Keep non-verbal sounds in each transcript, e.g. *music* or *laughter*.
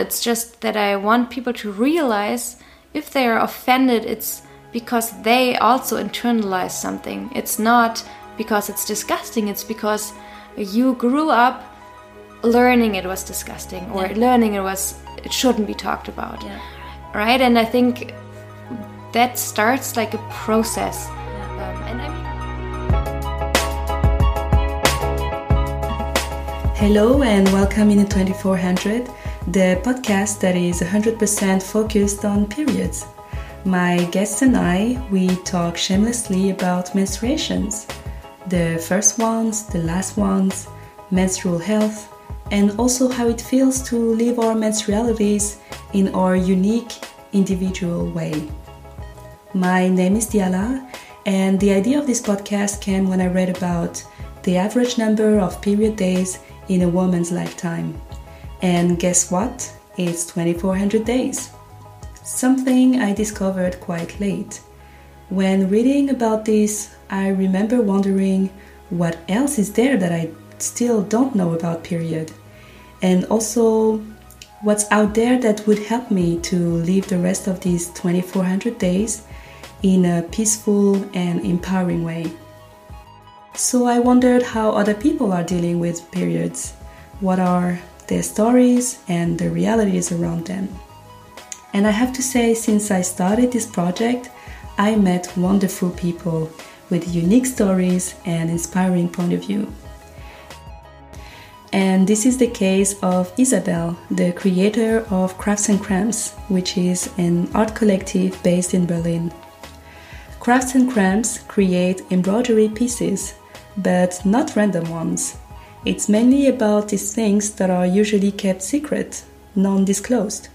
It's just that I want people to realize if they are offended, it's because they also internalize something. It's not because it's disgusting, it's because you grew up learning it was disgusting or Yeah. learning it was it shouldn't be talked about. Yeah. Right? And I think that starts like a process. Um, and I mean Hello and welcome in the 2400, the podcast that is 100% focused on periods. My guests and I, we talk shamelessly about menstruations. The first ones, the last ones, menstrual health, and also how it feels to live our menstrualities in our unique individual way. My name is Diala, and the idea of this podcast came when I read about the average number of period days in a woman's lifetime. And guess what? It's 2400 days. Something I discovered quite late. When reading about this, I remember wondering what else is there that I still don't know about period. And also what's out there that would help me to live the rest of these 2400 days in a peaceful and empowering way. So I wondered how other people are dealing with periods. What are their stories and the realities around them? And I have to say, since I started this project, I met wonderful people with unique stories and inspiring point of view. And this is the case of Isabel, the creator of Crafts and Cramps, which is an art collective based in Berlin. Crafts and Cramps create embroidery pieces, but not random ones. It's mainly about these things that are usually kept secret, non disclosed.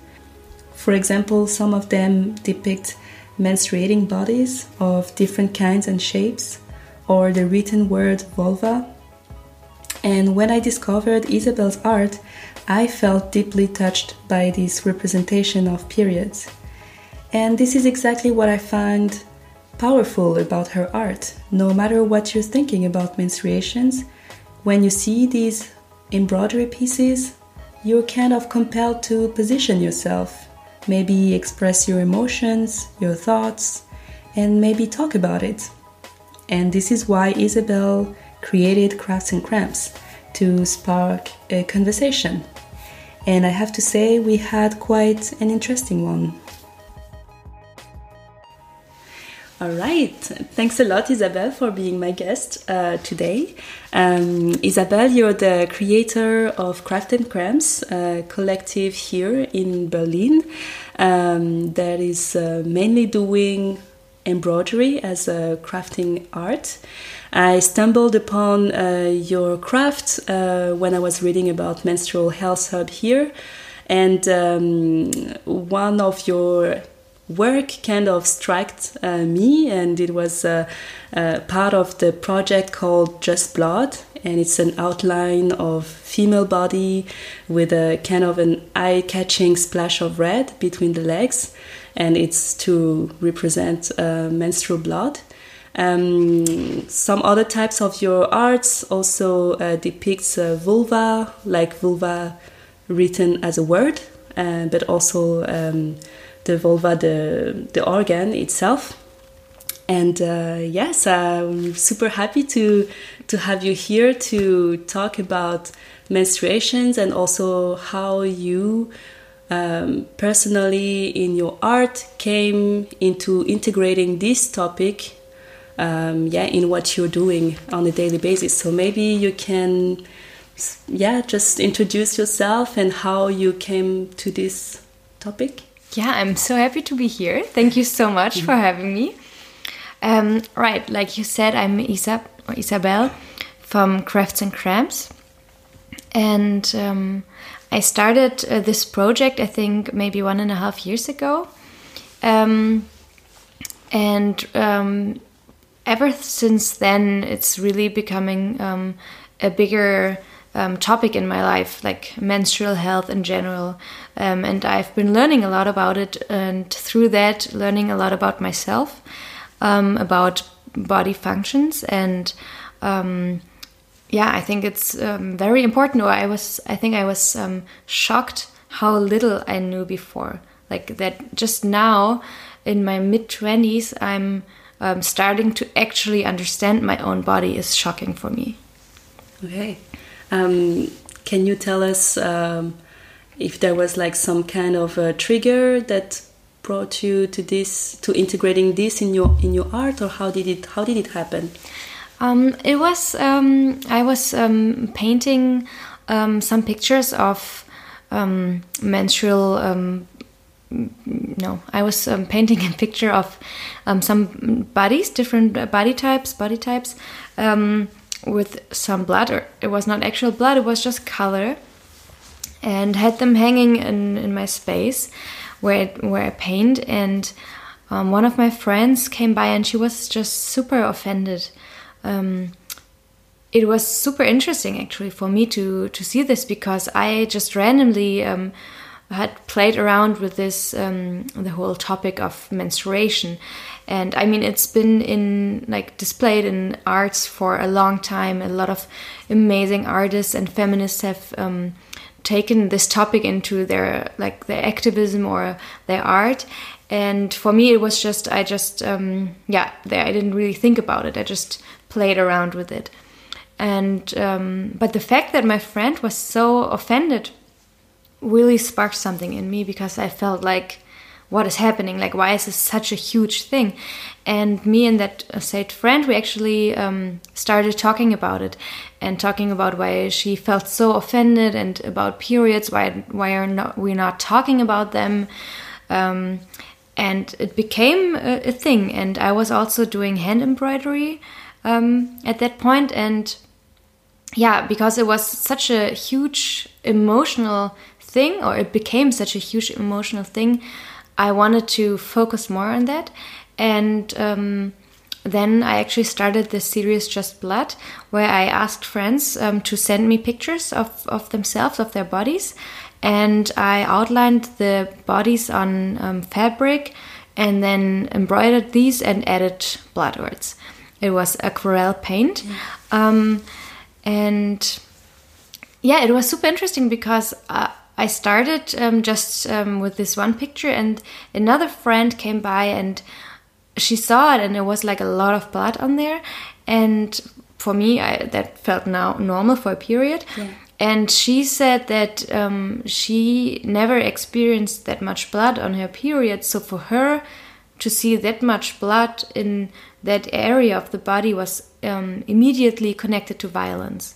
For example, some of them depict menstruating bodies of different kinds and shapes, or the written word vulva. And when I discovered Isabel's art, I felt deeply touched by this representation of periods. And this is exactly what I find powerful about her art. No matter what you're thinking about menstruations, when you see these embroidery pieces, you're kind of compelled to position yourself, maybe express your emotions, your thoughts, and maybe talk about it. And this is why Isabel created Crafts and Cramps to spark a conversation. And I have to say, we had quite an interesting one. All right. Thanks a lot, Isabel, for being my guest uh, today. Um, Isabel, you're the creator of Craft and Cramps, a collective here in Berlin um, that is uh, mainly doing embroidery as a crafting art. I stumbled upon uh, your craft uh, when I was reading about Menstrual Health Hub here, and um, one of your work kind of struck uh, me, and it was uh, uh, part of the project called Just Blood, and it's an outline of female body with a kind of an eye-catching splash of red between the legs, and it's to represent uh, menstrual blood. Um, some other types of your arts also uh, depicts uh, vulva, like vulva written as a word, but also um, the vulva, the the organ itself. And uh, yes, I'm super happy to to have you here to talk about menstruations and also how you um, personally in your art came into integrating this topic um, yeah in what you're doing on a daily basis so maybe you can yeah just introduce yourself and how you came to this topic Yeah, I'm so happy to be here. Thank you so much for having me. Um, right, like you said, I'm Isa or Isabel from Crafts and Cramps, and um, I started uh, this project I think maybe one and a half years ago, um, and um, ever since then it's really becoming um, a bigger um, topic in my life, like menstrual health in general. Um, and I've been learning a lot about it, and through that, learning a lot about myself, um, about body functions, and um, yeah, I think it's um, very important. Or I was, I think I was um, shocked how little I knew before. Like that, just now in my mid 20s, I'm starting to actually understand my own body is shocking for me. Okay. Um, can you tell us um, if there was like some kind of a trigger that brought you to this to integrating this in your in your art or how did it how did it happen? Um, it was um, i was um, painting um, some pictures of um, menstrual um, no i was *laughs* painting a picture of some bodies different body types body types with some blood or it was not actual blood it was just color and had them hanging in, in my space where where I paint. And um, one of my friends came by and she was just super offended. Um, it was super interesting actually for me to to see this because I just randomly um, had played around with this um, the whole topic of menstruation and i mean it's been in like displayed in arts for a long time. A lot of amazing artists and feminists have um, taken this topic into their like their activism or their art. And for me it was just i just um, yeah there i didn't really think about it. I just played around with it. And um, but the fact that my friend was so offended really sparked something in me because i felt like what is happening like why is this such a huge thing? And me and that uh, said friend we actually um, started talking about it and talking about why she felt so offended and about periods why why are not we not talking about them. Um, and it became a, a, thing. And i was also doing hand embroidery um, at that point. And yeah because it was such a huge emotional thing or it became such a huge emotional thing I wanted to focus more on that. And um, then I actually started the series Just Blood, where I asked friends um, to send me pictures of, of themselves, of their bodies. And I outlined the bodies on um, fabric and then embroidered these and added blood words. It was aquarelle paint. Mm. and yeah, it was super interesting because uh, I started um, just um, with this one picture, and another friend came by and she saw it, and there was like a lot of blood on there. And for me, I, that felt now normal for a period. Yeah. And she said that um, she never experienced that much blood on her period. So for her to see that much blood in that area of the body was um, immediately connected to violence.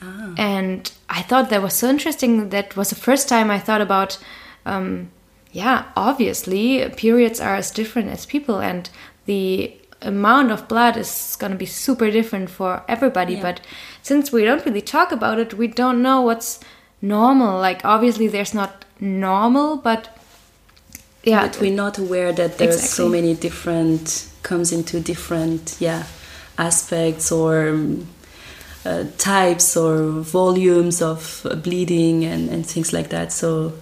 Ah. And I thought that was so interesting. That was the first time I thought about, um, yeah, obviously, periods are as different as people, and the amount of blood is going to be super different for everybody. Yeah. But since we don't really talk about it, we don't know what's normal. Like, obviously, there's not normal, but yeah. But we're not aware that there's exactly. so many different, comes into different, yeah, aspects or. Um, uh, types or volumes of bleeding and, and things like that. So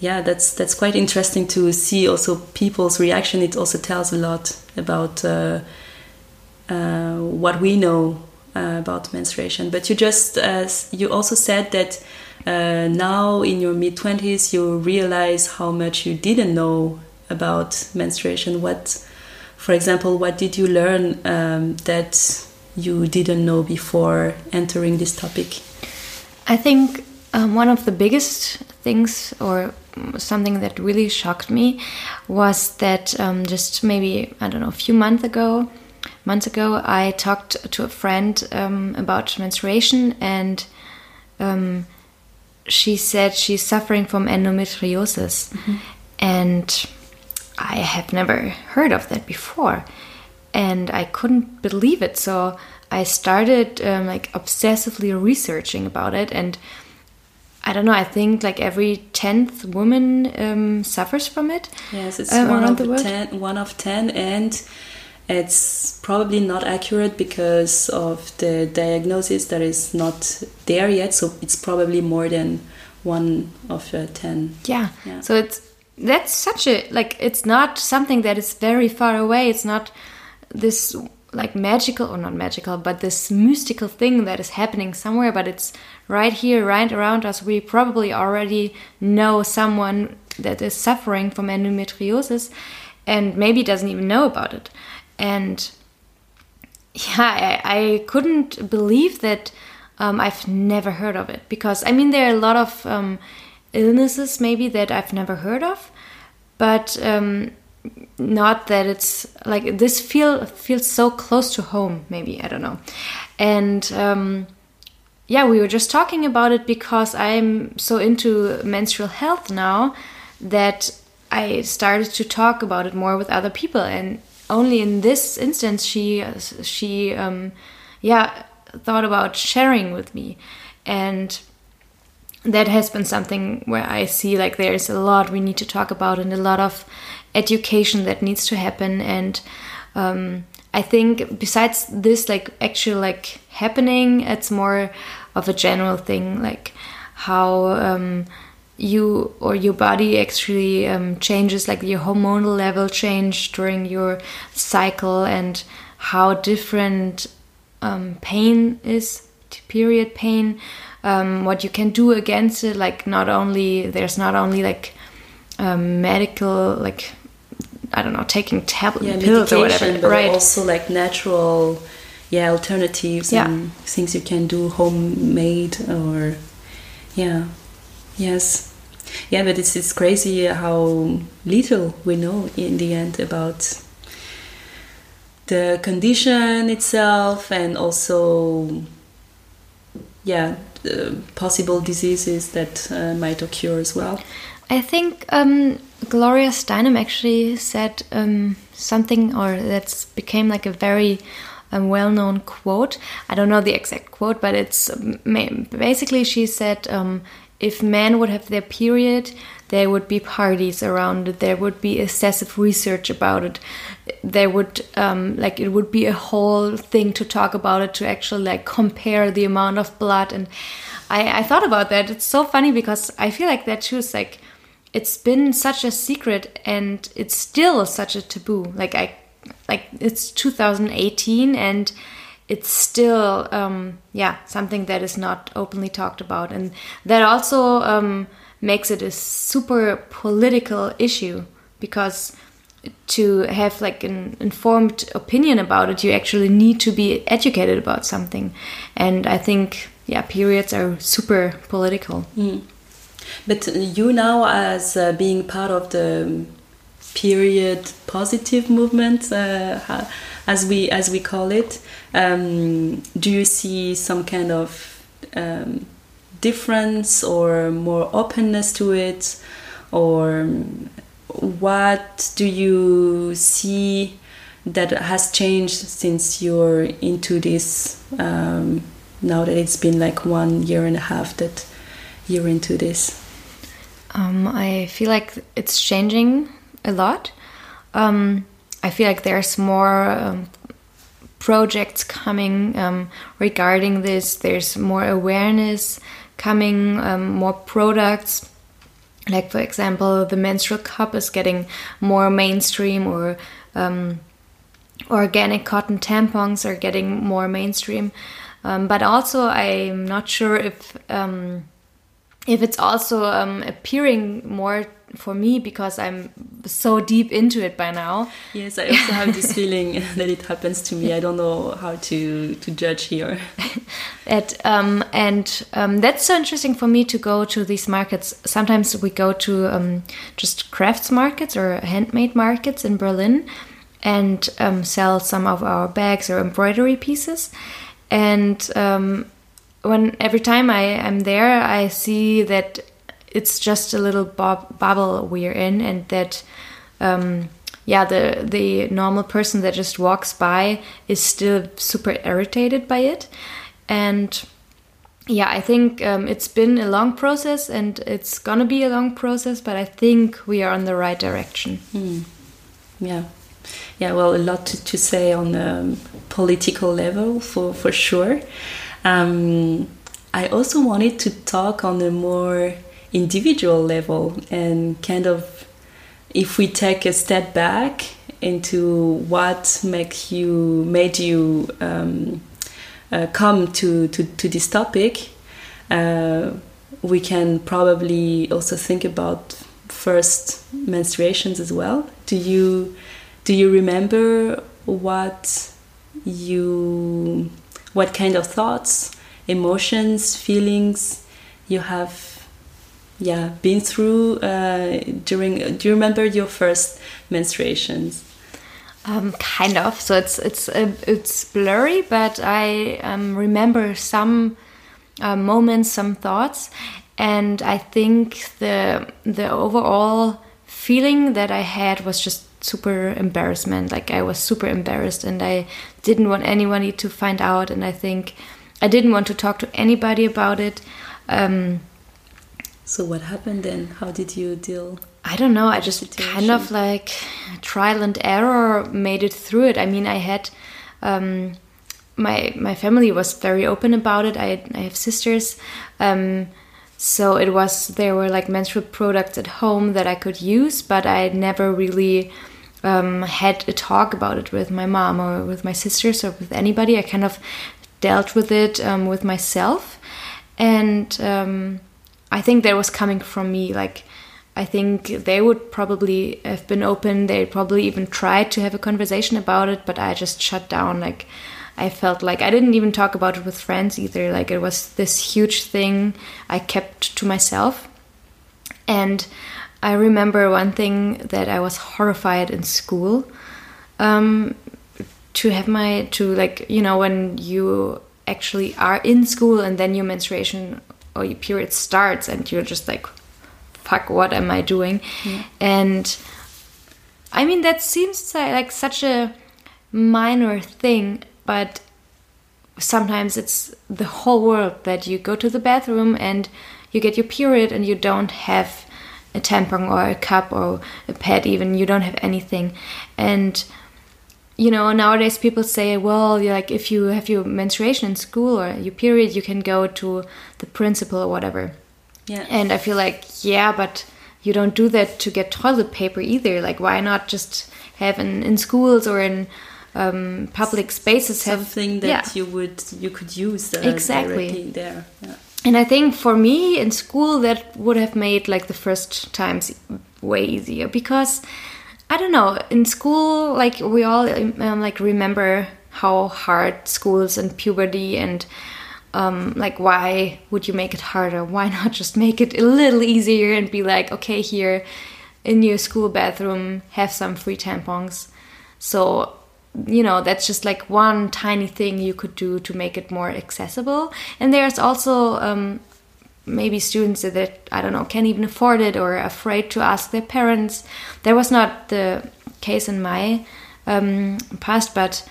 yeah, that's that's quite interesting to see also people's reaction. It also tells a lot about uh, uh, what we know uh, about menstruation. But you just you also said that uh, now in your mid twenties you realize how much you didn't know about menstruation. What, for example, what did you learn um, that you didn't know before entering this topic? I think um, one of the biggest things, or something that really shocked me, was that um, just maybe I don't know a few months ago, months ago, I talked to a friend um, about menstruation, and um, she said she's suffering from endometriosis, mm -hmm. and I have never heard of that before and I couldn't believe it. So I started um, like obsessively researching about it, and I don't know. I think like every tenth woman um, suffers from it. Yes, it's um, one of ten. One of ten, and it's probably not accurate because of the diagnosis that is not there yet. So it's probably more than one of uh, ten. Yeah. yeah. So it's that's such a like it's not something that is very far away. It's not this like magical or not magical, but this mystical thing that is happening somewhere, but it's right here, right around us. We probably already know someone that is suffering from endometriosis and maybe doesn't even know about it. And *laughs* yeah, I, I couldn't believe that um, I've never heard of it because I mean, there are a lot of um, illnesses maybe that I've never heard of, but um, not that it's like this feel feels so close to home maybe i don't know. And um, yeah we were just talking about it because i'm so into menstrual health now that i started to talk about it more with other people. And only in this instance she she um, yeah thought about sharing with me. And that has been something where I see like there's a lot we need to talk about and a lot of education that needs to happen. And um, i think besides this like actually like happening it's more of a general thing like how um, you or your body actually um, changes like your hormonal level change during your cycle and how different um, pain is period pain. Um, what you can do against it like not only there's not only like um, medical like I don't know, taking tablet yeah, pills or whatever, but right? Also like natural, yeah, alternatives yeah. and things you can do homemade or, yeah, yes, yeah. But it's it's crazy how little we know in the end about the condition itself and also, yeah, possible diseases that uh, might occur as well. I think um, Gloria Steinem actually said um, something, or that became like a very um, well-known quote. I don't know the exact quote, but it's um, basically she said, um, "If men would have their period, there would be parties around it. There would be excessive research about it. There would um, like it would be a whole thing to talk about it to actually like compare the amount of blood." And I, I thought about that. It's so funny because I feel like that too is like it's been such a secret and it's still such a taboo. Like i like it's 2018 and it's still um, yeah something that is not openly talked about. And that also um, makes it a super political issue because to have like an informed opinion about it you actually need to be educated about something. And i think yeah periods are super political. Mm. But you now, as uh, being part of the period positive movement, uh, as we as we call it, um, do you see some kind of um, difference or more openness to it, or what do you see that has changed since you're into this? Um, now that it's been like one year and a half that you're into this? Um, I feel like it's changing a lot. Um, I feel like there's more um, projects coming um, regarding this. There's more awareness coming, um, more products. Like for example, the menstrual cup is getting more mainstream, or um, organic cotton tampons are getting more mainstream. but also, I'm not sure if if it's also um, appearing more for me because I'm so deep into it by now. Yes, I also have this feeling *laughs* that it happens to me. I don't know how to to judge here. *laughs* At, um, and um, that's so interesting for me to go to these markets. Sometimes we go to um, just crafts markets or handmade markets in Berlin and um, sell some of our bags or embroidery pieces. And um, when every time I am there, I see that it's just a little bubble we're in, and that um, yeah, the the normal person that just walks by is still super irritated by it, and yeah, I think um, it's been a long process, and it's gonna be a long process, but I think we are on the right direction. Mm. Yeah. Yeah, well, a lot to, to say on the political level for, for sure. Um, I also wanted to talk on a more individual level and kind of if we take a step back into what make you made you um, uh, come to, to, to this topic, uh, we can probably also think about first menstruations as well. Do you do you remember what you what kind of thoughts, emotions, feelings you have yeah been through uh, during do you remember your first menstruations? Um, kind of. So it's it's uh, it's blurry but i um, remember some uh, moments some thoughts. And i think the the overall feeling that i had was just super embarrassment like i was super embarrassed and i didn't want anybody to find out and i think i didn't want to talk to anybody about it um, so what happened then how did you deal I don't know. I just situation? kind of like trial and error made it through it. I mean, I had um, my my family was very open about it. I I have sisters, um, so it was there were like menstrual products at home that I could use, but I never really um, had a talk about it with my mom or with my sisters or with anybody. I kind of dealt with it um, with myself, and um, I think that was coming from me like I think they would probably have been open. They probably even tried to have a conversation about it, but I just shut down. Like, I felt like I didn't even talk about it with friends either. Like, it was this huge thing I kept to myself. And I remember one thing that I was horrified in school um, to have my, to like, you know, when you actually are in school and then your menstruation or your period starts and you're just like, fuck, what am I doing? Mm. And I mean, that seems like such a minor thing, but sometimes it's the whole world that you go to the bathroom and you get your period and you don't have a tampon or a cup or a pad even you don't have anything and you know nowadays people say well you like if you have your menstruation in school or your period you can go to the principal or whatever yeah. And I feel like, yeah, but you don't do that to get toilet paper either. Like, why not just have in, in schools or in um, public spaces have something that yeah. you would you could use uh, exactly there. Yeah. And I think for me in school that would have made like the first times way easier because I don't know in school like we all um, like remember how hard schools and puberty and um, like why would you make it harder? Why *laughs* not just make it a little easier and be like okay here in your school bathroom have some free tampons. So you know that's just like one tiny thing you could do to make it more accessible and there's also um, maybe students that i don't know can't even afford it or afraid to ask their parents that was not the case in my um, past but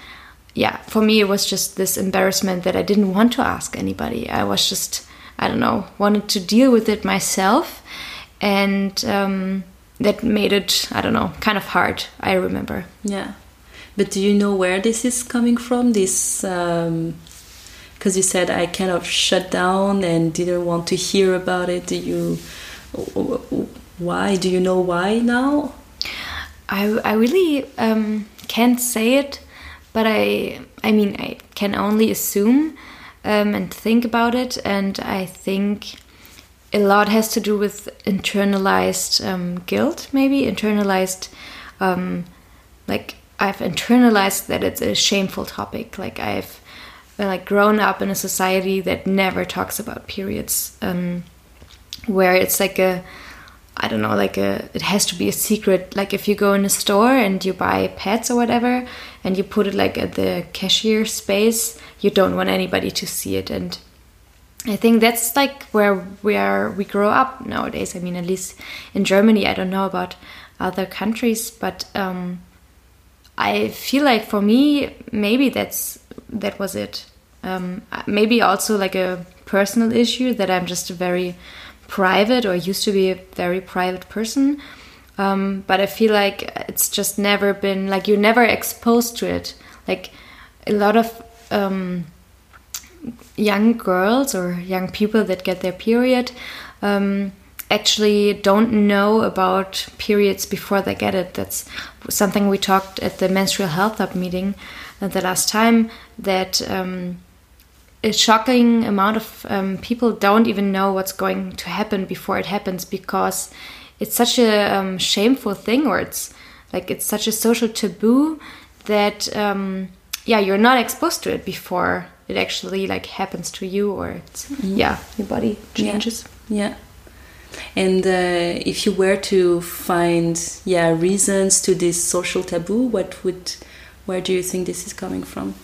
yeah, for me, it was just this embarrassment that I didn't want to ask anybody. I was just, I don't know, wanted to deal with it myself. And um, that made it, I don't know, kind of hard, I remember. Yeah. But do you know where this is coming from? This, because um, you said I kind of shut down and didn't want to hear about it. Do you, why? Do you know why now? I, I really um, can't say it but I I mean I can only assume um, and think about it, and I think a lot has to do with internalized um, guilt, maybe internalized um, like I've internalized that it's a shameful topic. Like I've like grown up in a society that never talks about periods, um, where it's like a I don't know, like a it has to be a secret. Like if you go in a store and you buy pets or whatever, and you put it like at the cashier space, you don't want anybody to see it. And I think that's like where we are. We grow up nowadays. I mean, at least in Germany, I don't know about other countries, but um, I feel like for me, maybe that's that was it. Um, maybe also like a personal issue that I'm just a very private or used to be a very private person. Um, but I feel like it's just never been like you're never exposed to it. Like a lot of um, young girls or young people that get their period, um, actually don't know about periods before they get it. That's something we talked at the menstrual health hub meeting the last time. That um, a shocking amount of um, people don't even know what's going to happen before it happens because it's such a um, shameful thing, or it's like it's such a social taboo that um, yeah, you're not exposed to it before it actually like happens to you, or it's mm. yeah, your body changes. yeah. yeah. And uh, if you were to find yeah reasons to this social taboo, what would where do you think this is coming from?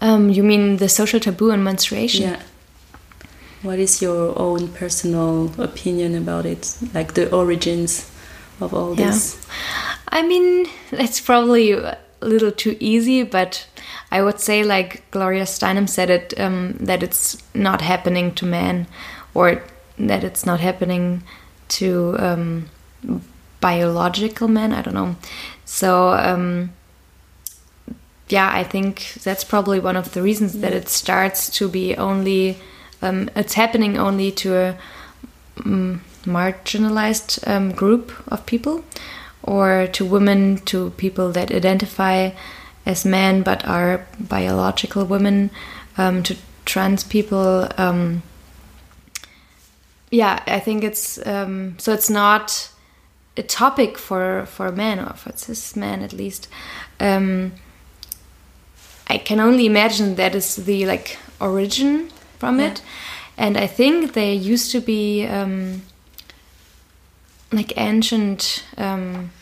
Um, you mean the social taboo on menstruation? Yeah. What is your own personal opinion about it? Like the origins of all yeah. this? I mean, it's probably a little too easy, but I would say, like Gloria Steinem said it, um, that it's not happening to men, or that it's not happening to um, biological men. I don't know. So um, yeah, I think that's probably one of the reasons that it starts to be only. Um, it's happening only to a um, marginalized um, group of people, or to women, to people that identify as men but are biological women, um, to trans people yeah, I think it's um, so it's not a topic for for men or for cis men at least. Um, I can only imagine that is the like origin from yeah. it, and I think there used to be um, like ancient um,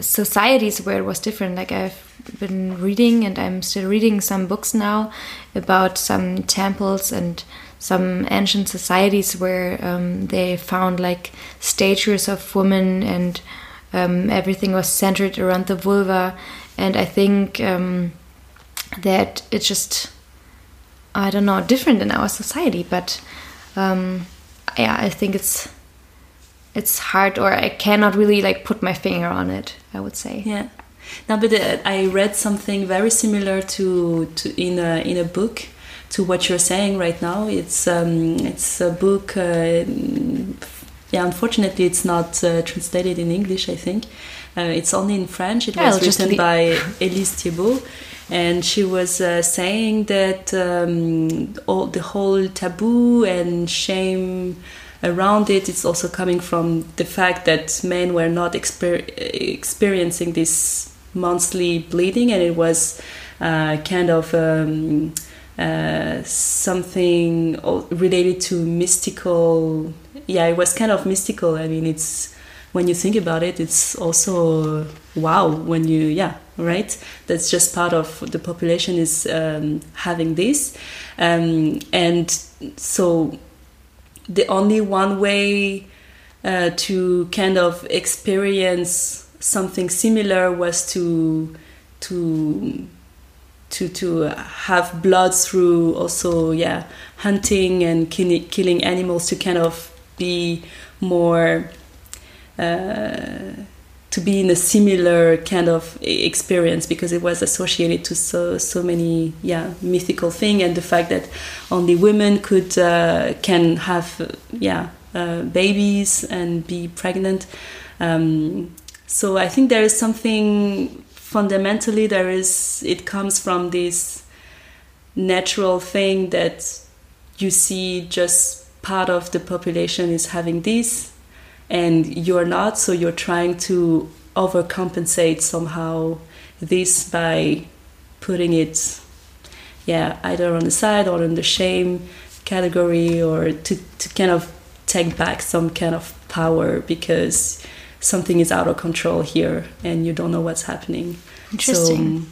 societies where it was different. Like I've been reading, and I'm still reading some books now about some temples and some ancient societies where um, they found like statues of women and um, everything was centered around the vulva. And I think um, that it's just, I don't know, different in our society. But um, yeah, I think it's it's hard, or I cannot really like put my finger on it. I would say. Yeah. Now, but uh, I read something very similar to, to in a in a book to what you're saying right now. It's um, it's a book. Uh, yeah, unfortunately, it's not uh, translated in English. I think uh, it's only in French. It was written by Elise Thiébaut, and she was uh, saying that um, all the whole taboo and shame around it it's also coming from the fact that men were not exper experiencing this monthly bleeding and it was uh, kind of um, uh, something related to mystical. Yeah, it was kind of mystical. I mean, it's when you think about it, it's also wow. When you yeah, right. That's just part of the population is um, having this, um, and so the only one way uh, to kind of experience something similar was to to to to have blood through also yeah hunting and killing animals to kind of be more uh, to be in a similar kind of experience because it was associated to so so many yeah mythical thing and the fact that only women could uh, can have yeah uh, babies and be pregnant. Um, so I think there is something fundamentally there is it comes from this natural thing that you see just part of the population is having this and you're not so you're trying to overcompensate somehow this by putting it yeah either on the side or in the shame category or to, to kind of take back some kind of power because something is out of control here and you don't know what's happening. Interesting. So,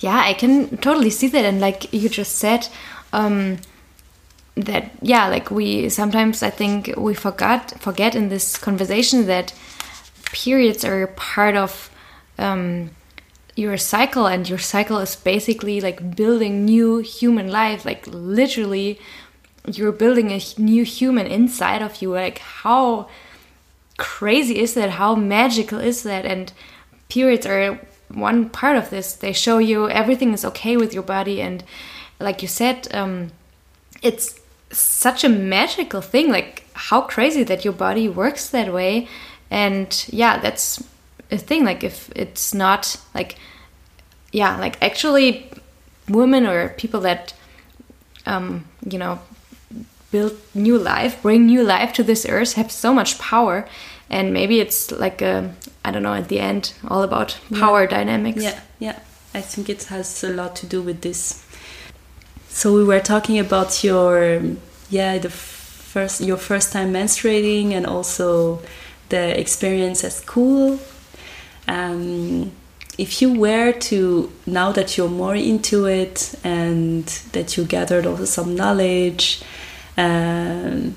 yeah, I can totally see that. And like you just said, um, that yeah, like we sometimes I think we forgot forget in this conversation that periods are part of um, your cycle, and your cycle is basically like building new human life. Like literally, you're building a new human inside of you. Like how crazy is that? How magical is that? And periods are one part of this. They show you everything is okay with your body, and like you said, um, it's such a magical thing. Like how crazy that your body works that way. And yeah, that's a thing. Like if it's not like, yeah, like actually women or people that, um, you know, build new life, bring new life to this earth, have so much power. And maybe it's like a, I don't know, at the end, all about power yeah. dynamics. Yeah, yeah. I think it has a lot to do with this. So we were talking about your, yeah, the first your first time menstruating and also the experience at school. Um, if you were to now that you're more into it and that you gathered also some knowledge, um,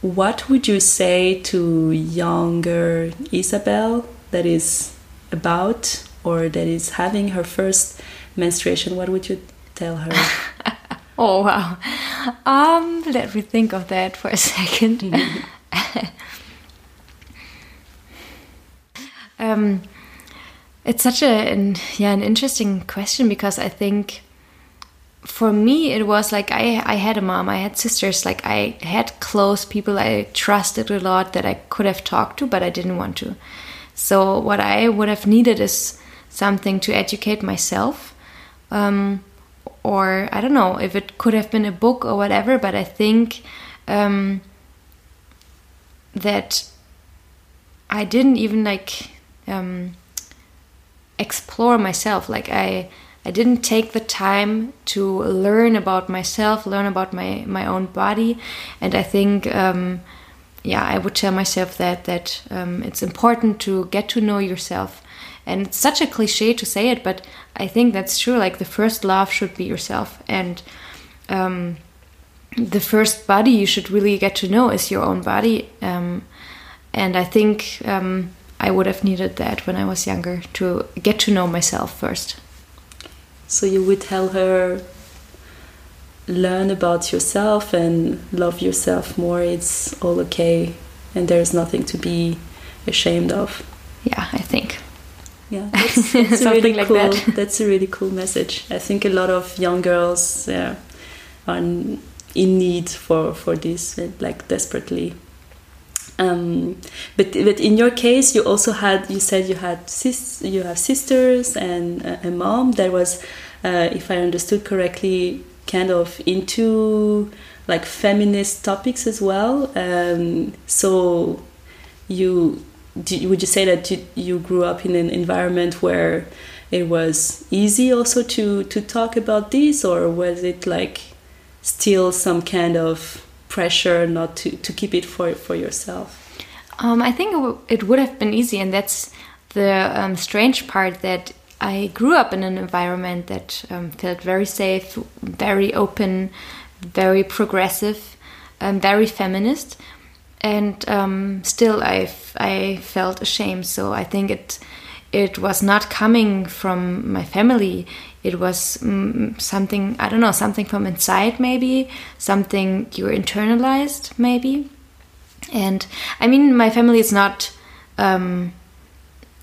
what would you say to younger Isabel that is about or that is having her first menstruation? What would you tell her? *laughs* oh wow! Um, let me think of that for a second. *laughs* *laughs* um, it's such a an, yeah an interesting question because I think for me it was like I I had a mom, I had sisters, like I had close people I trusted a lot that I could have talked to, but I didn't want to. So what I would have needed is something to educate myself. Um, or I don't know if it could have been a book or whatever, but I think um, that I didn't even like um, explore myself. Like I, I didn't take the time to learn about myself, learn about my my own body, and I think. Um, yeah, I would tell myself that that um, it's important to get to know yourself, and it's such a cliche to say it, but I think that's true. Like the first love should be yourself, and um, the first body you should really get to know is your own body. Um, and I think um, I would have needed that when I was younger to get to know myself first. So you would tell her learn about yourself and love yourself more. It's all okay, and there's nothing to be ashamed of. Yeah, I think. Yeah, *laughs* that's, that's really like cool. That. *laughs* That's a really cool message. I think a lot of young girls uh, are in need for for this, like desperately. Um, but but in your case, you also had you said you had sis you have sisters and a, a mom that was, uh, if I understood correctly, kind of into like feminist topics as well. Um, so you would you say that you, you grew up in an environment where it was easy also to to talk about this or was it like still some kind of pressure not to, to keep it for for yourself um, i think it would have been easy and that's the um, strange part that i grew up in an environment that um, felt very safe very open very progressive very feminist and um, still I I felt ashamed. So I think it it was not coming from my family. It was mm, something I don't know, something from inside maybe, something you internalized maybe. And I mean, my family is not. Um,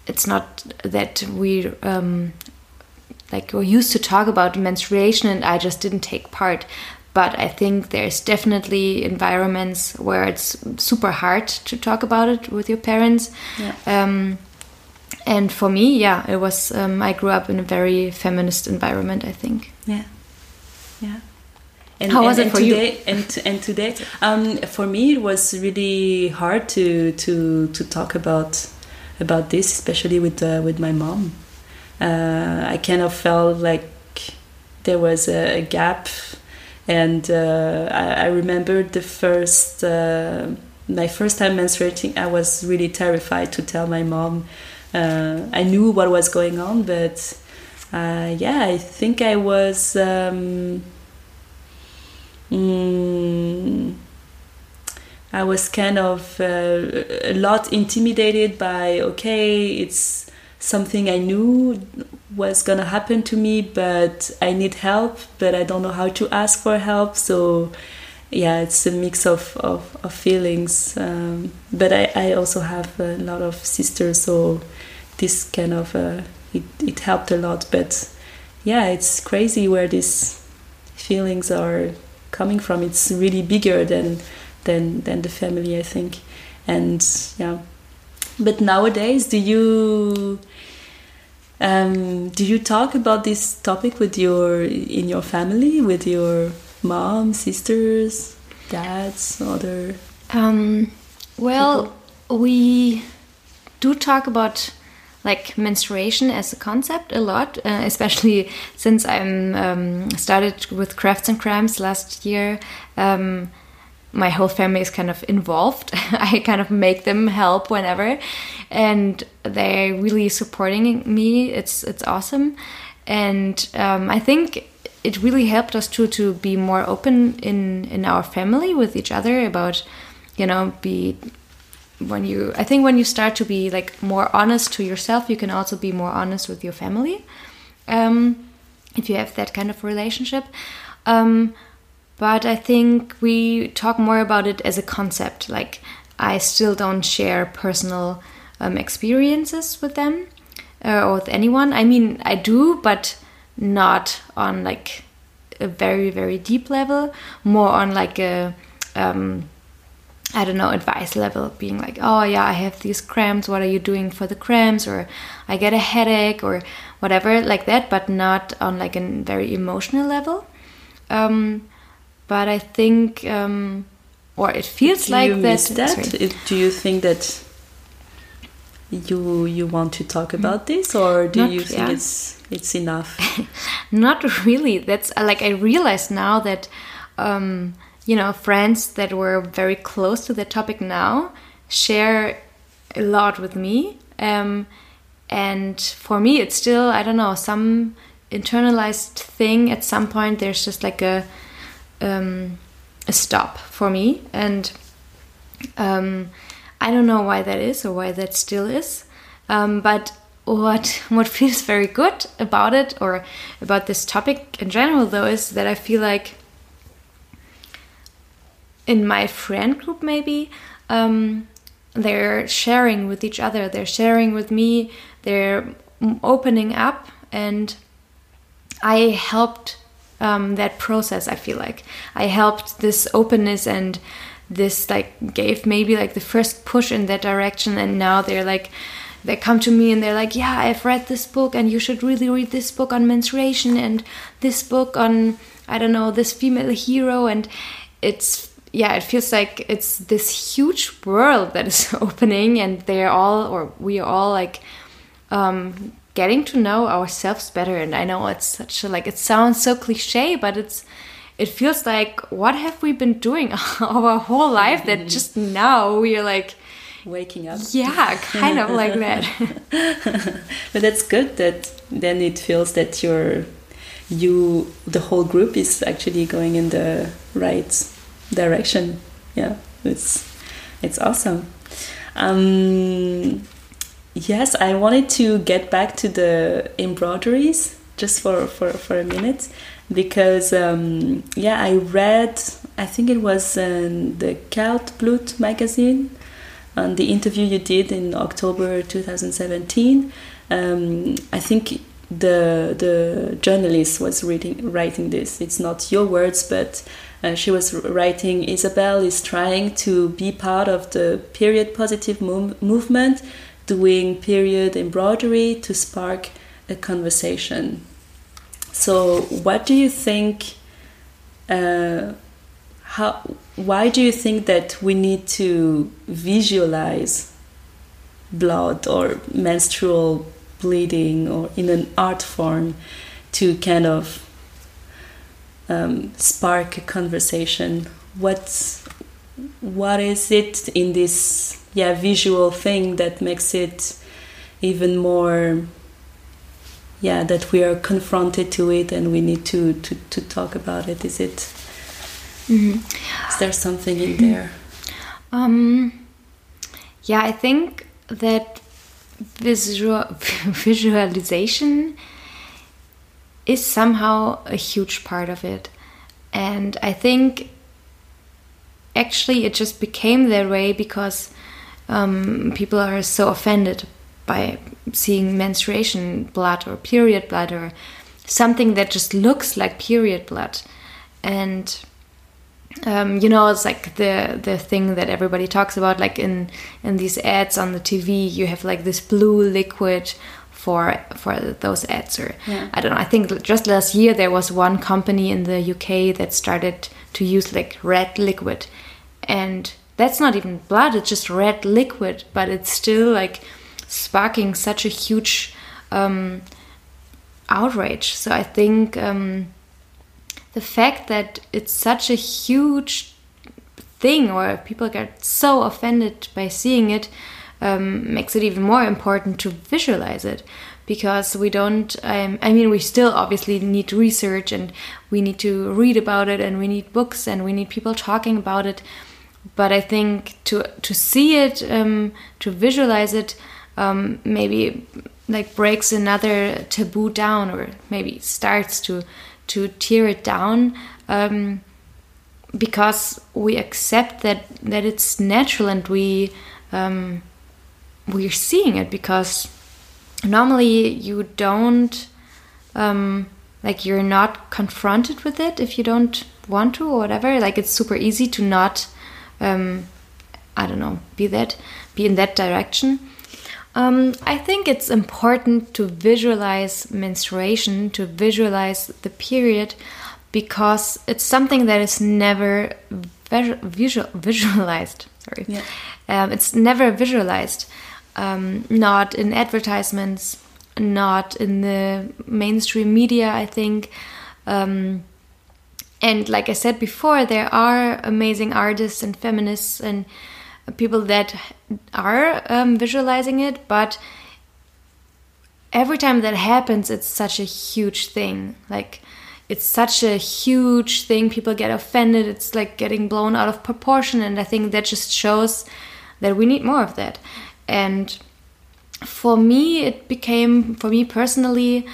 it's not that we um, like we're used to talk about menstruation, and I just didn't take part but I think there's definitely environments where it's super hard to talk about it with your parents. Yeah. And for me, yeah, it was. Um, I grew up in a very feminist environment. I think. Yeah, yeah. And, How was and, it for today, you? And and today, um, for me, it was really hard to to to talk about about this, especially with uh, with my mom. Uh, I kind of felt like there was a, a gap and uh, I, I remember the first uh, my first time menstruating i was really terrified to tell my mom uh, i knew what was going on but uh, yeah i think i was um, mm, i was kind of uh, a lot intimidated by okay it's something i knew was gonna happen to me, but I need help, but I don't know how to ask for help. So, yeah, it's a mix of, of, of feelings. Um, but I, I also have a lot of sisters, so this kind of uh, it, it helped a lot. But yeah, it's crazy where these feelings are coming from. It's really bigger than than than the family, I think. And yeah, but nowadays, do you um, do you talk about this topic with your in your family, with your mom, sisters, dads, other? Um, well, people? we do talk about like menstruation as a concept a lot, uh, especially since I'm um, started with crafts and cramps last year. Um, my whole family is kind of involved. *laughs* I kind of make them help whenever, and they're really supporting me. It's it's awesome, and um, I think it really helped us too to be more open in in our family with each other about, you know, be when you I think when you start to be like more honest to yourself, you can also be more honest with your family. Um, if you have that kind of relationship. Um, but I think we talk more about it as a concept. Like, I still don't share personal um, experiences with them uh, or with anyone. I mean, I do, but not on like a very, very deep level, more on like a. Um, I don't know, advice level, being like, oh yeah, I have these cramps, what are you doing for the cramps? Or I get a headache or whatever, like that, but not on like a very emotional level. Um, but I think, um, or it feels do like you that. Miss that? It, do you think that you you want to talk about this, or do Not, you think yeah. it's it's enough? *laughs* Not really. That's uh, like I realize now that um, you know friends that were very close to the topic now share a lot with me. Um, and for me, it's still I don't know some internalized thing. At some point, there's just like a um, a stop for me, and um, I don't know why that is or why that still is. Um, but what *laughs* what feels very good about it or about this topic in general, though, is that I feel like in my friend group, maybe um, they're sharing with each other, they're sharing with me, they're opening up, and I helped um, that process. I feel like I helped this openness and this like gave maybe like the first push in that direction, and now they're like they come to me and they're like, yeah, I've read this book, and you should really read this book on menstruation and this book on I don't know this female hero, and it's yeah, it feels like it's this huge world that is *laughs* opening, and they're all or we are all like um, getting to know ourselves better. And i know it's such a like it sounds so cliche but it's it feels like what have we been doing *laughs* our whole life that just now we are like waking up. Yeah kind of like that. *laughs* But that's good that then it feels that you're you the whole group is actually going in the right direction yeah it's it's awesome um Yes, I wanted to get back to the embroideries just for, for, for a minute because, um, yeah, I read, I think it was in the Kaltblut magazine, on the interview you did in October 2017. Um, I think the the journalist was reading writing this. It's not your words, but uh, she was writing. Isabel is trying to be part of the period positive mov- movement doing period embroidery to spark a conversation. So, what do you think? Uh, how? Why do you think that we need to visualize blood or menstrual bleeding or in an art form to kind of um, spark a conversation? What's what is it in this yeah visual thing that makes it even more yeah that we are confronted to it and we need to to, to talk about it is it mm-hmm. is there something in there um yeah i think that visual *laughs* visualization is somehow a huge part of it. And i think actually it just became that way because um, people are so offended by seeing menstruation blood or period blood or something that just looks like period blood. And um, you know, it's like the the thing that everybody talks about, like in in these ads on the TV, you have like this blue liquid for for those ads, or Yeah. I don't know. I think just last year there was one company in the UK that started to use like red liquid, and that's not even blood; it's just red liquid, but it's still like sparking such a huge um, outrage. So I think. Um, the fact that it's such a huge thing or people get so offended by seeing it um, makes it even more important to visualize it. Because we don't um, i mean we still obviously need research and we need to read about it and we need books and we need people talking about it. But i think to to see it um, to visualize it um, maybe like breaks another taboo down or maybe starts to to tear it down um, because we accept that that it's natural and we um, we're seeing it because normally you don't um, like you're not confronted with it if you don't want to or whatever like it's super easy to not um, i don't know be that be in that direction um, I think it's important to visualize menstruation, to visualize the period, because it's something that is never visual, visualized. *laughs* Sorry, Yeah. um, it's never visualized. Um, not in advertisements, not in the mainstream media. I think. Um, and like I said before, there are amazing artists and feminists and people that are um, visualizing it, but every time that happens, it's such a huge thing. Like, it's such a huge thing. People get offended. It's like getting blown out of proportion. And I think that just shows that we need more of that. And for me, it became, for me personally,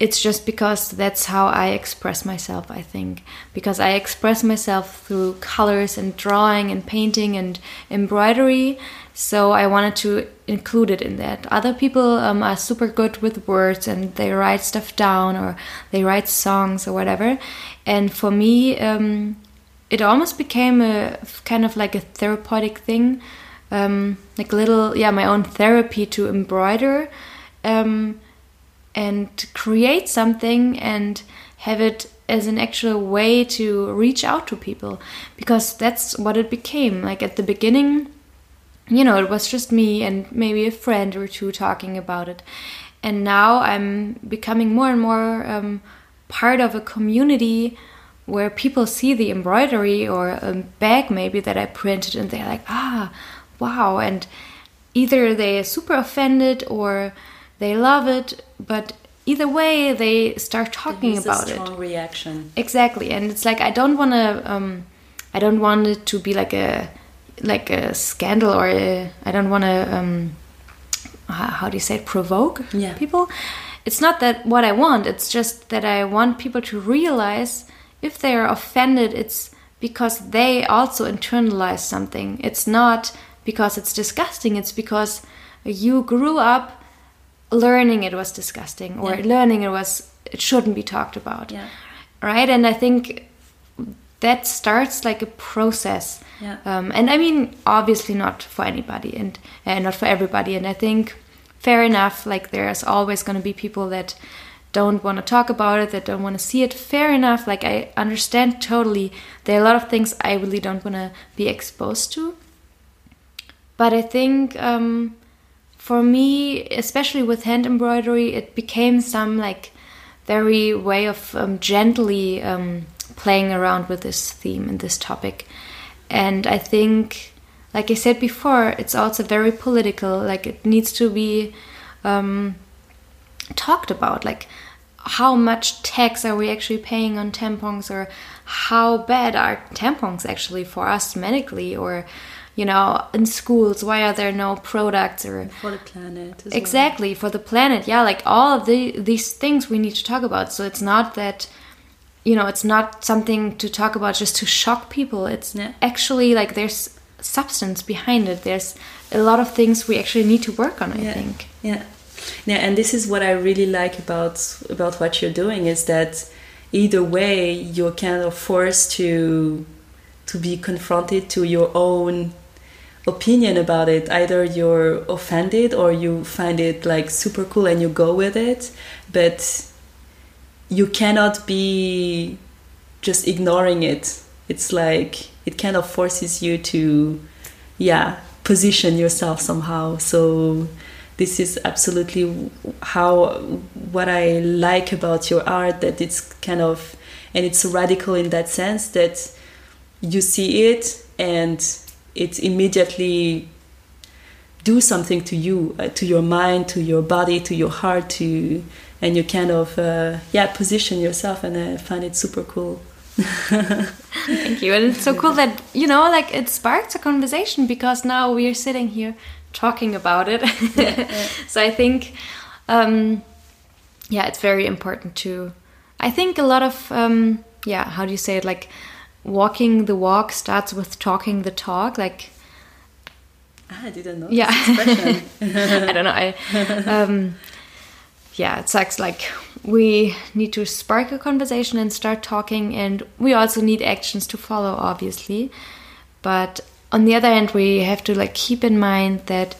it's just because that's how I express myself, I think. Because I express myself through colors and drawing and painting and embroidery. So I wanted to include it in that. Other people um, are super good with words and they write stuff down or they write songs or whatever. And for me, um, it almost became a kind of like a therapeutic thing, um, like a little, yeah, my own therapy to embroider. Um, and create something and have it as an actual way to reach out to people because that's what it became like at the beginning you know it was just me and maybe a friend or two talking about it and now i'm becoming more and more um, part of a community where people see the embroidery or a bag maybe that i printed and they're like ah wow and either they're super offended or they love it but either way they start talking It's about a it strong reaction. exactly and it's like i don't want to um i don't want it to be like a like a scandal or I i don't want to um how, how do you say it provoke Yeah. people it's not that what i want it's just that i want people to realize if they are offended it's because they also internalize something it's not because it's disgusting. It's because you grew up learning it was disgusting or Yeah. learning it was it shouldn't be talked about. Yeah. right? And i think that starts like a process. Yeah. um, and i mean obviously not for anybody and uh, not for everybody. And i think fair enough like there's always going to be people that don't want to talk about it that don't want to see it. Fair enough like i understand totally. There are a lot of things i really don't want to be exposed to but i think um, for me especially with hand embroidery it became some like very way of um, gently um, playing around with this theme and this topic. And i think like i said before it's also very political. Like it needs to be um, talked about. Like how much tax are we actually paying on tampons or how bad are tampons actually for us medically or you know in schools why are there no products or For the planet. Exactly for the planet yeah like all of the these things we need to talk about so it's not that you know it's not something to talk about just to shock people it's Yeah. actually like there's substance behind it there's a lot of things we actually need to work on i yeah. think Yeah, yeah, and this is what I really like about about what you're doing is that either way you're kind of forced to to be confronted to your own opinion about it. Either you're offended or you find it like super cool and you go with it but you cannot be just ignoring it. It's like it kind of forces you to yeah position yourself somehow. So this is absolutely how what i like about your art that it's kind of and it's radical in that sense that you see it and it immediately do something to you uh, to your mind to your body to your heart to and you kind of uh, yeah position yourself and i find it super cool. *laughs* Thank you. And it's so cool that you know like it sparks a conversation because now we are sitting here talking about it. Yeah, *laughs* yeah. so i think um, yeah it's very important to i think a lot of um, yeah how do you say it? Like walking the walk starts with talking the talk like ah, i didn't know yeah. *laughs* i don't know i um, yeah it sucks like we need to spark a conversation and start talking and we also need actions to follow obviously. But on the other hand we have to like keep in mind that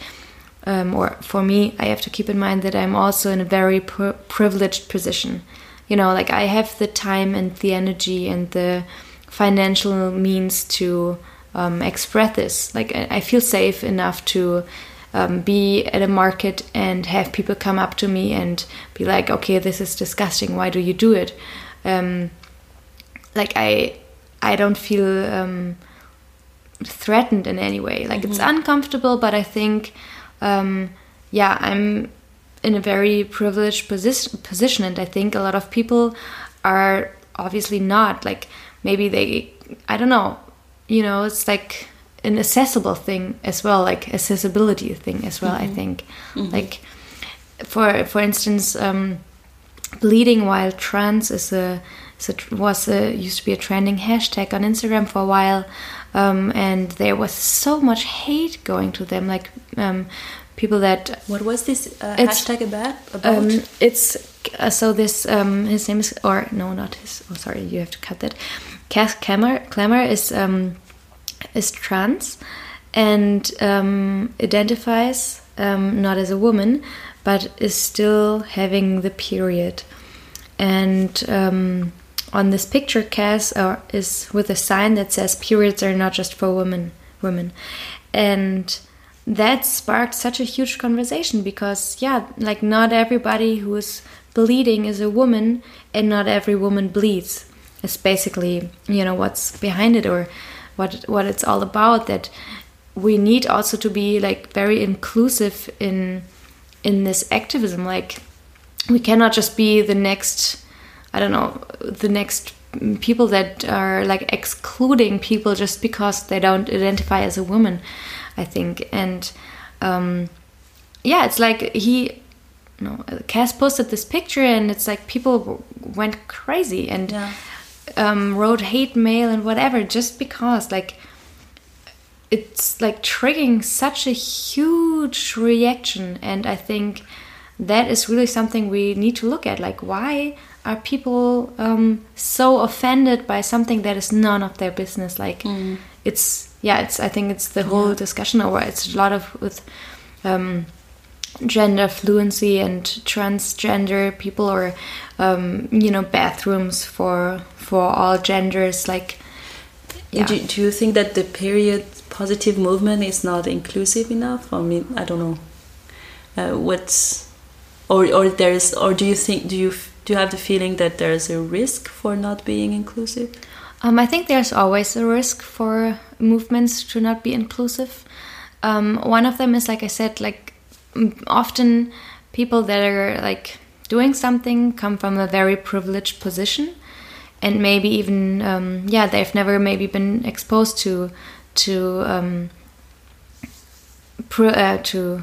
um, or for me i have to keep in mind that i'm also in a very privileged position. You know like i have the time and the energy and the financial means to um, express this. Like I feel safe enough to um, be at a market and have people come up to me and be like, "Okay, this is disgusting. Why do you do it?" Um, like I, I don't feel um, threatened in any way. Like mm-hmm. it's uncomfortable, but I think, um, yeah, I'm in a very privileged position, position, and I think a lot of people are obviously not like maybe they i don't know you know it's like an accessible thing as well like accessibility thing as well mm-hmm. i think mm-hmm. like for for instance um, bleeding while trans is a, is a, was a, used to be a trending hashtag on instagram for a while um, and there was so much hate going to them like um, people that what was this uh, hashtag about about um, it's uh, so this um, his name is or no not his oh sorry you have to cut that Cass Clemmer, Clemmer is um, is trans and um, identifies um, not as a woman, but is still having the period. And um, on this picture, Cass uh, is with a sign that says "Periods are not just for women." Women, and that sparked such a huge conversation because yeah, like not everybody who is bleeding is a woman, and not every woman bleeds is basically you know what's behind it or what what it's all about that we need also to be like very inclusive in in this activism. Like we cannot just be the next i don't know the next people that are like excluding people just because they don't identify as a woman i think. And um yeah it's like he no cass posted this picture and it's like people went crazy. And yeah um, wrote hate mail and whatever just because like it's like triggering such a huge reaction and i think that is really something we need to look at like why are people um, so offended by something that is none of their business like mm. it's yeah it's i think it's the whole yeah. discussion over it's a lot of with um, gender fluency and transgender people or um, you know bathrooms for for all genders like yeah. do, do you think that the period positive movement is not inclusive enough? I mean i don't know. Uh, what's or or there's or do you think do you do you have the feeling that there's a risk for not being inclusive? Um, i think there's always a risk for movements to not be inclusive. Um, one of them is like i said like often people that are like doing something come from a very privileged position and maybe even um, yeah they've never maybe been exposed to to um, uh, to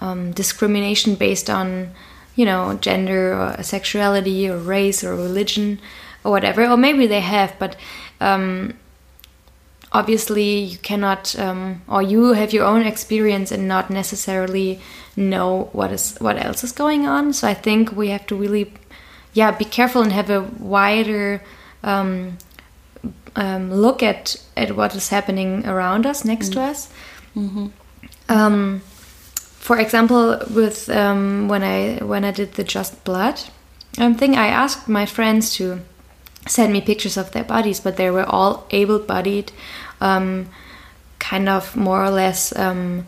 um, discrimination based on you know gender or sexuality or race or religion or whatever. Or maybe they have but um, obviously you cannot um, or you have your own experience and not necessarily know what is what else is going on. So i think we have to really yeah be careful and have a wider um, um, look at at what is happening around us, next to us. Um, for example, with um, when I when I did the Just Blood um, thing, I asked my friends to send me pictures of their bodies, but they were all able-bodied, um, kind of more or less um,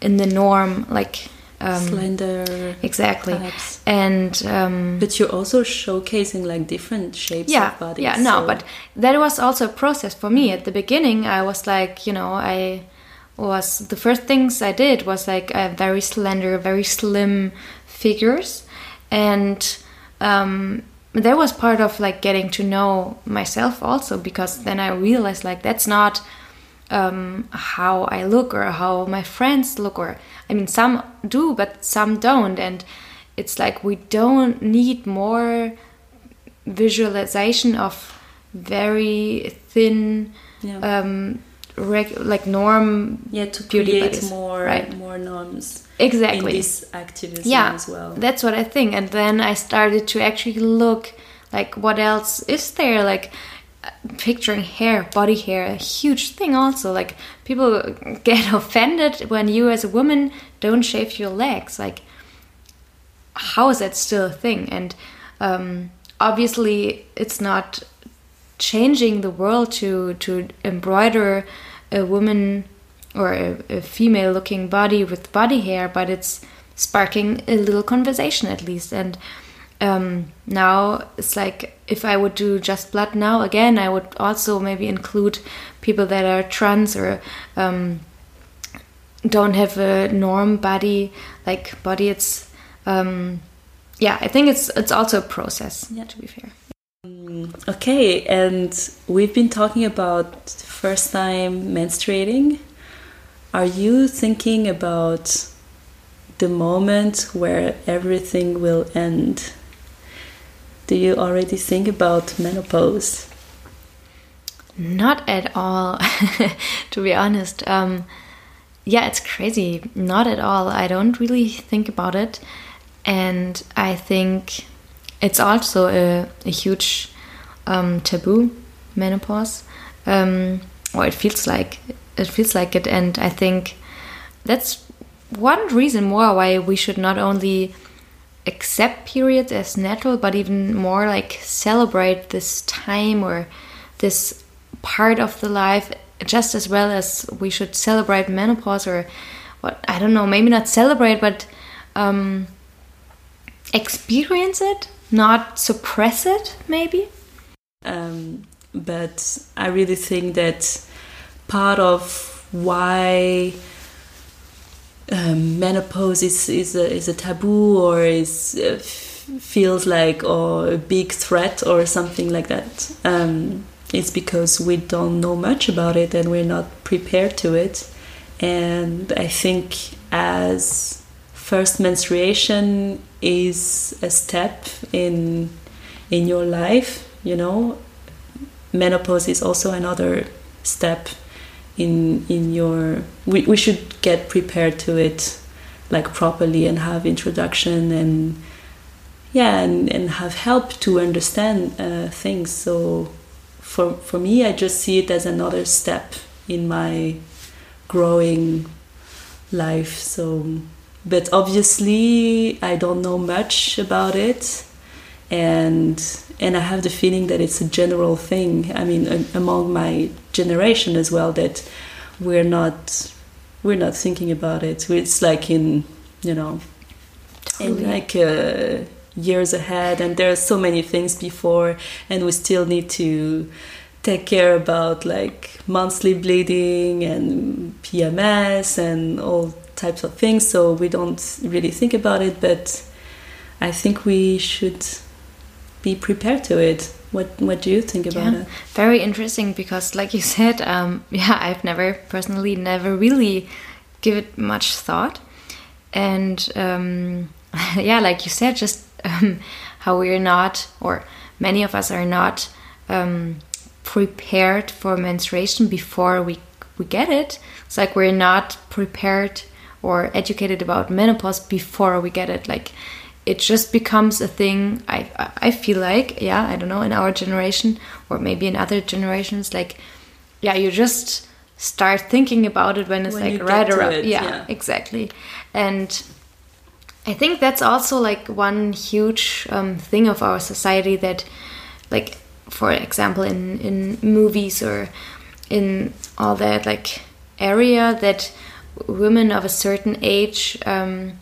in the norm, like um, Slender. exactly. types. And um, But you're also showcasing like different shapes yeah, of bodies. yeah, no, so- but that was also a process for me. At the beginning, I was like, you know, I was the first things I did was like a very slender, very slim figures, and um, that was part of like getting to know myself also because then I realized like that's not um, how I look or how my friends look, or I mean, some do, but some don't, and it's like we don't need more visualization of very thin, Yeah. um, like norm. yeah, to create bodies, more right. more norms Exactly. in this activism yeah, as well. that's what I think. And then I started to actually look like what else is there, like uh, picturing hair, body hair, a huge thing also. Like people *laughs* get *laughs* offended when you as a woman don't shave your legs. Like how is that still a thing? And um, obviously, it's not changing the world to to embroider a woman or a, a female looking body with body hair, but it's sparking a little conversation at least. And um, now it's like if I would do just blood now again, I would also maybe include people that are trans or um, don't have a norm body like body. It's um, yeah, I think it's it's also a process. Yeah. To be fair. Okay, and we've been talking about first time menstruating. Are you thinking about the moment where everything will end? Do you already think about menopause? Not at all, *laughs* to be honest. Um, yeah, it's crazy. Not at all. I don't really think about it. And I think it's also a, a huge um, taboo, menopause. Um, or it feels like it feels like it. And I think that's one reason more why we should not only accept periods as natural, but even more like celebrate this time or this part of the life just as well as we should celebrate menopause or what I don't know, maybe not celebrate, but um, experience it, not suppress it, maybe. Um, but I really think that part of why um, menopause is, is, a, is a taboo or is uh, feels like or a big threat or something like that. Um, it's because we don't know much about it and we're not prepared to it. And I think as first menstruation is a step in in your life you know menopause is also another step in in your we, we should get prepared to it like properly and have introduction and yeah and, and have help to understand uh, things. So for for me i just see it as another step in my growing life. So but obviously i don't know much about it. And and I have the feeling that it's a general thing. I mean, among my generation as well, that we're not we're not thinking about it. It's like in you know, Totally. in like uh, years ahead, and there are so many things before, and we still need to take care about like monthly bleeding and PMS and all types of things. So we don't really think about it, but I think we should be prepared to it. What What do you think about Yeah, it? very interesting because, like you said, um, *laughs* yeah, I've never personally never really give it much thought, and um, *laughs* yeah, like you said, just um, *laughs* how we're not, or many of us are not um, prepared for menstruation before we we get it. It's like we're not prepared or educated about menopause before we get it. Like it just becomes a thing. I I feel like yeah I don't know in our generation or maybe in other generations like yeah you just start thinking about it when it's When like right around it, yeah, yeah. exactly and I think that's also like one huge um, thing of our society that, like, for example, in in movies or in all that like area that women of a certain age um,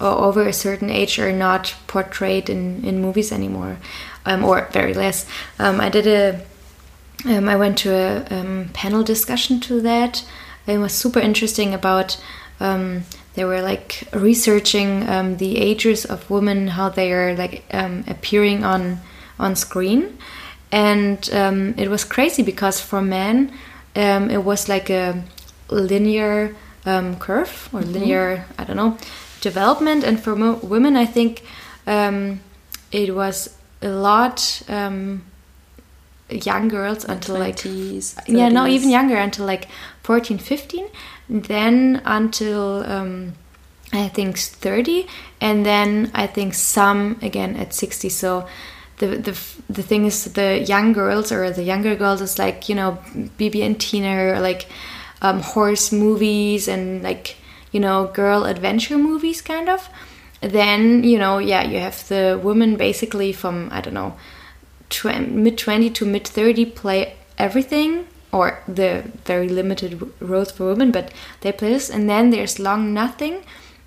over a certain age are not portrayed in in movies anymore, um, or very less. Um, I did a um, I went to a um, panel discussion to that. It was super interesting about. Um, they were like researching um, the ages of women, how they are like um, appearing on on screen, and um, it was crazy because for men um, it was like a linear um, curve or linear I don't know development, and for mo- women I think um, it was a lot um, young girls until like 20s, yeah no even younger until like 14 15 then until um, i think 30 and then i think some again at 60 so the, the the thing is the young girls or the younger girls is like you know Bibi and Tina or like um, horse movies and like you know girl adventure movies kind of then you know yeah you have the women basically from i don't know tw- mid 20 to mid 30 play everything or the very limited roles for women but they play this and then there's long nothing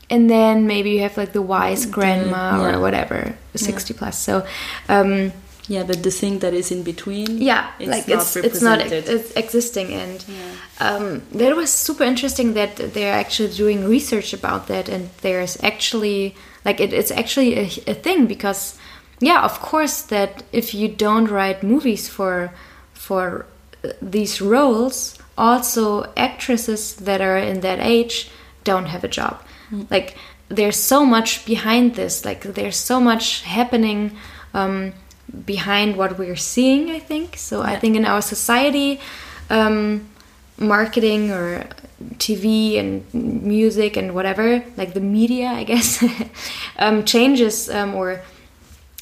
and then maybe you have like the wise grandma yeah. or whatever 60 plus so um Yeah, but the thing that is in between, yeah it's like not it's it's not it's existing and um, that was super interesting that they're actually doing research about that and there's actually like it, it's actually a, a thing because yeah of course that if you don't write movies for for uh, these roles also actresses that are in that age don't have a job. Like there's so much behind this like there's so much happening um, behind what we're seeing i think. So i think in our society um, marketing or tv and music and whatever like the media i guess *laughs* um, changes um, or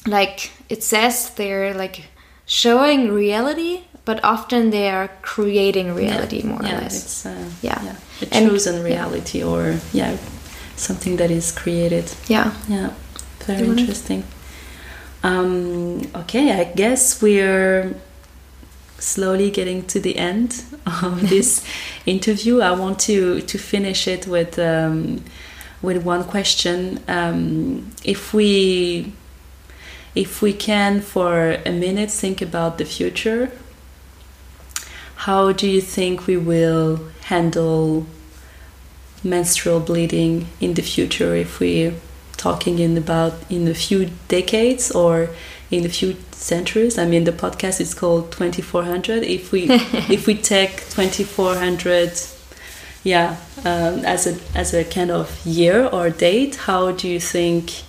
like it says they're like showing reality but often they are creating reality more yeah, or less. It's, uh, Yeah. a And- chosen reality or yeah, something that is created. yeah. Yeah, very interesting. Um, okay, I guess we're slowly getting to the end of *laughs* this interview. I want to to finish it with um, with one question. Um, if we if we can for a minute think about the future, how do you think we will handle menstrual bleeding in the future if we talking in about in a few decades or in a few centuries. I mean the podcast is called 2400 if we *laughs* if we take 2400 yeah um, as a as a kind of year or date how do you think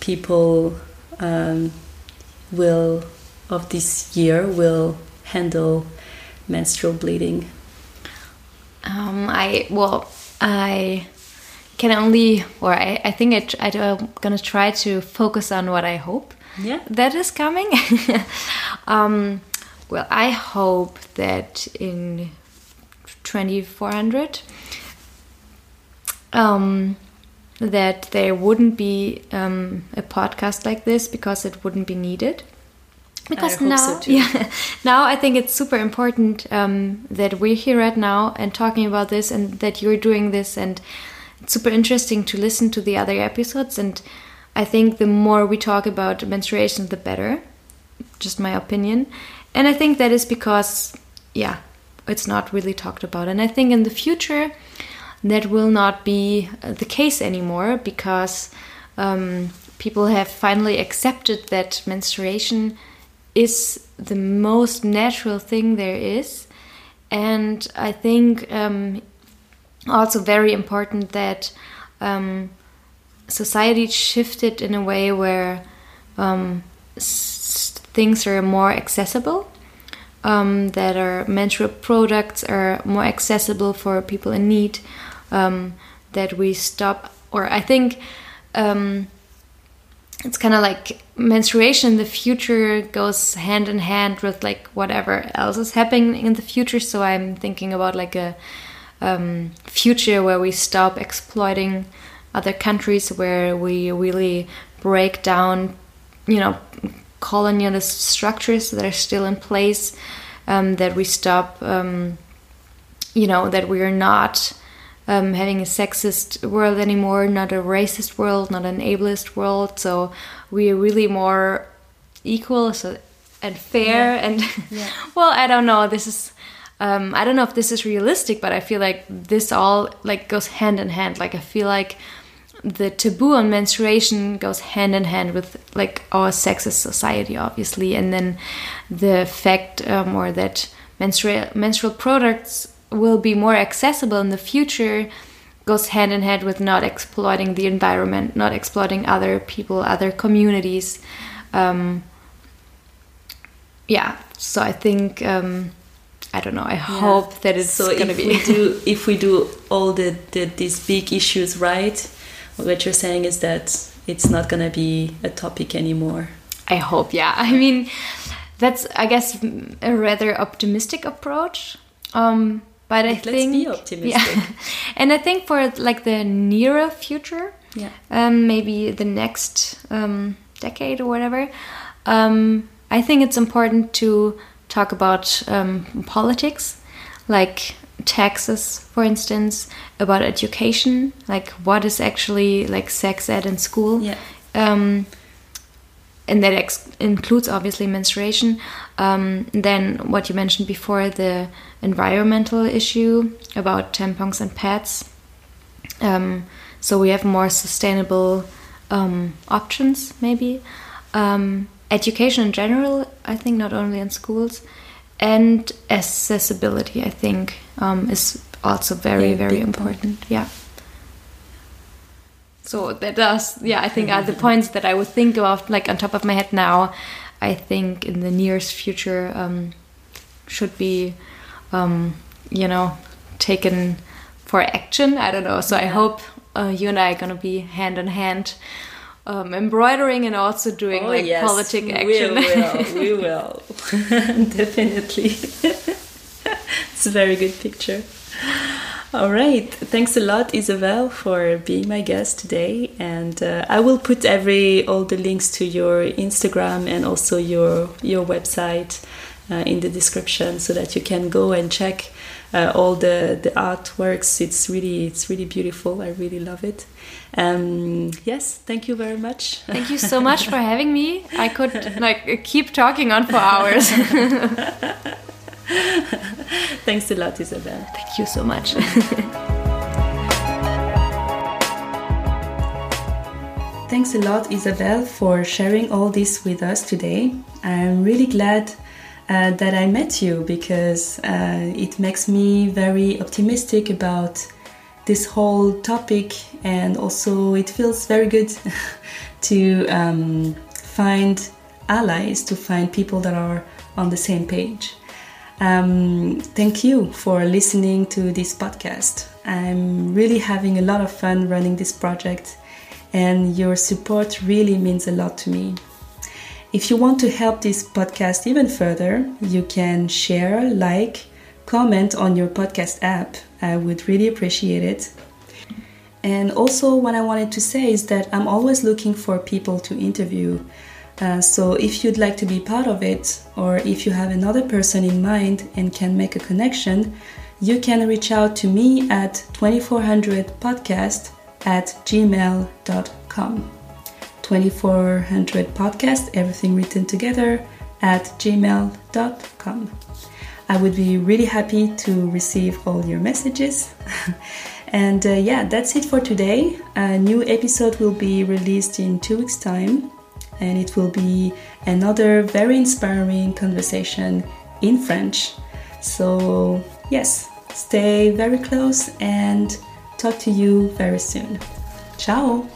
people um, will of this year will handle menstrual bleeding? Um, I well, I can only, or I, I think I, I, am gonna try to focus on what I hope yeah that is coming. *laughs* um, well, I hope that in 2400, um, that there wouldn't be um, a podcast like this because it wouldn't be needed. Because now, so *laughs* yeah, now I think it's super important um, that we're here right now and talking about this, and that you're doing this, and it's super interesting to listen to the other episodes. And I think the more we talk about menstruation, the better. Just my opinion, and I think that is because, yeah, it's not really talked about, and I think in the future that will not be uh, the case anymore because um, people have finally accepted that menstruation is the most natural thing there is. And I think um, also very important that um, society shifted in a way where um, things are more accessible. Um, that our menstrual products are more accessible for people in need. Um, that we stop, or I think um, it's kind of like menstruation in the future goes hand in hand with like whatever else is happening in the future. So I'm thinking about like a um, future where we stop exploiting other countries, where we really break down, you know, colonialist structures that are still in place, um, that we stop, um, you know, that we are not um, having a sexist world anymore, not a racist world, not an ableist world. So we are really more equal so, and fair. Yeah. And *laughs* yeah. well, I don't know. This is. Um, I don't know if this is realistic, but I feel like this all like goes hand in hand. Like I feel like the taboo on menstruation goes hand in hand with like our sexist society, obviously, and then the fact um, or that menstrual menstrual products will be more accessible in the future goes hand in hand with not exploiting the environment, not exploiting other people, other communities. Um, yeah, so I think um, I don't know. I yeah. hope that it's so gonna if be. we *laughs* do if we do all the, the these big issues right, what you're saying is that it's not gonna be a topic anymore. I hope. Yeah. I mean, that's I guess a rather optimistic approach. Um, but I think. Let's think be optimistic. Yeah. *laughs* and I think for like the nearer future, yeah, um, maybe the next um, decade or whatever, um, I think it's important to talk about um, politics, like taxes, for instance, about education, like what is actually like sex ed in school. Yeah. Um, and that includes obviously menstruation. Um, then what you mentioned before, the environmental issue about tampons and pads. Um, so we have more sustainable um, options, maybe. Um, education in general, I think, not only in schools, and accessibility, I think, um, is also very, yeah, very important. Point. Yeah. So that does, yeah, I think are the points that I would think of, like on top of my head now. I think in the nearest future um, should be, um, you know, taken for action. I don't know. So. I hope uh, you and I are gonna be hand in hand. Um, embroidering and also doing oh, like yes. politic action. We will, we will, *laughs* *laughs* definitely. *laughs* it's a very good picture. All right. Thanks a lot, Isabel, for being my guest today. And uh, I will put every all the links to your Instagram and also your your website uh, in the description so that you can go and check uh, all the the artworks. It's really it's really beautiful. I really love it. Um, yes, thank you very much. Thank you so much for having me. I could like keep talking on for hours. *laughs* Thanks a lot, Isabel. Thank you so much. *laughs* Thanks a lot, Isabel, for sharing all this with us today. I'm really glad uh, that I met you because uh, it makes me very optimistic about this whole topic, and also it feels very good *laughs* to um, find allies, to find people that are on the same page. Um, thank you for listening to this podcast. I'm really having a lot of fun running this project, and your support really means a lot to me. If you want to help this podcast even further, you can share, like, comment on your podcast app. I would really appreciate it. And also, what I wanted to say is that I'm always looking for people to interview. Uh, so if you'd like to be part of it, or if you have another person in mind and can make a connection, you can reach out to me at 2400podcast at gmail.com. 2400podcast, everything written together, at gmail.com. I would be really happy to receive all your messages. *laughs* and uh, yeah, that's it for today. A new episode will be released in two weeks' time and it will be another very inspiring conversation in French. So, yes, stay very close and talk to you very soon. Ciao!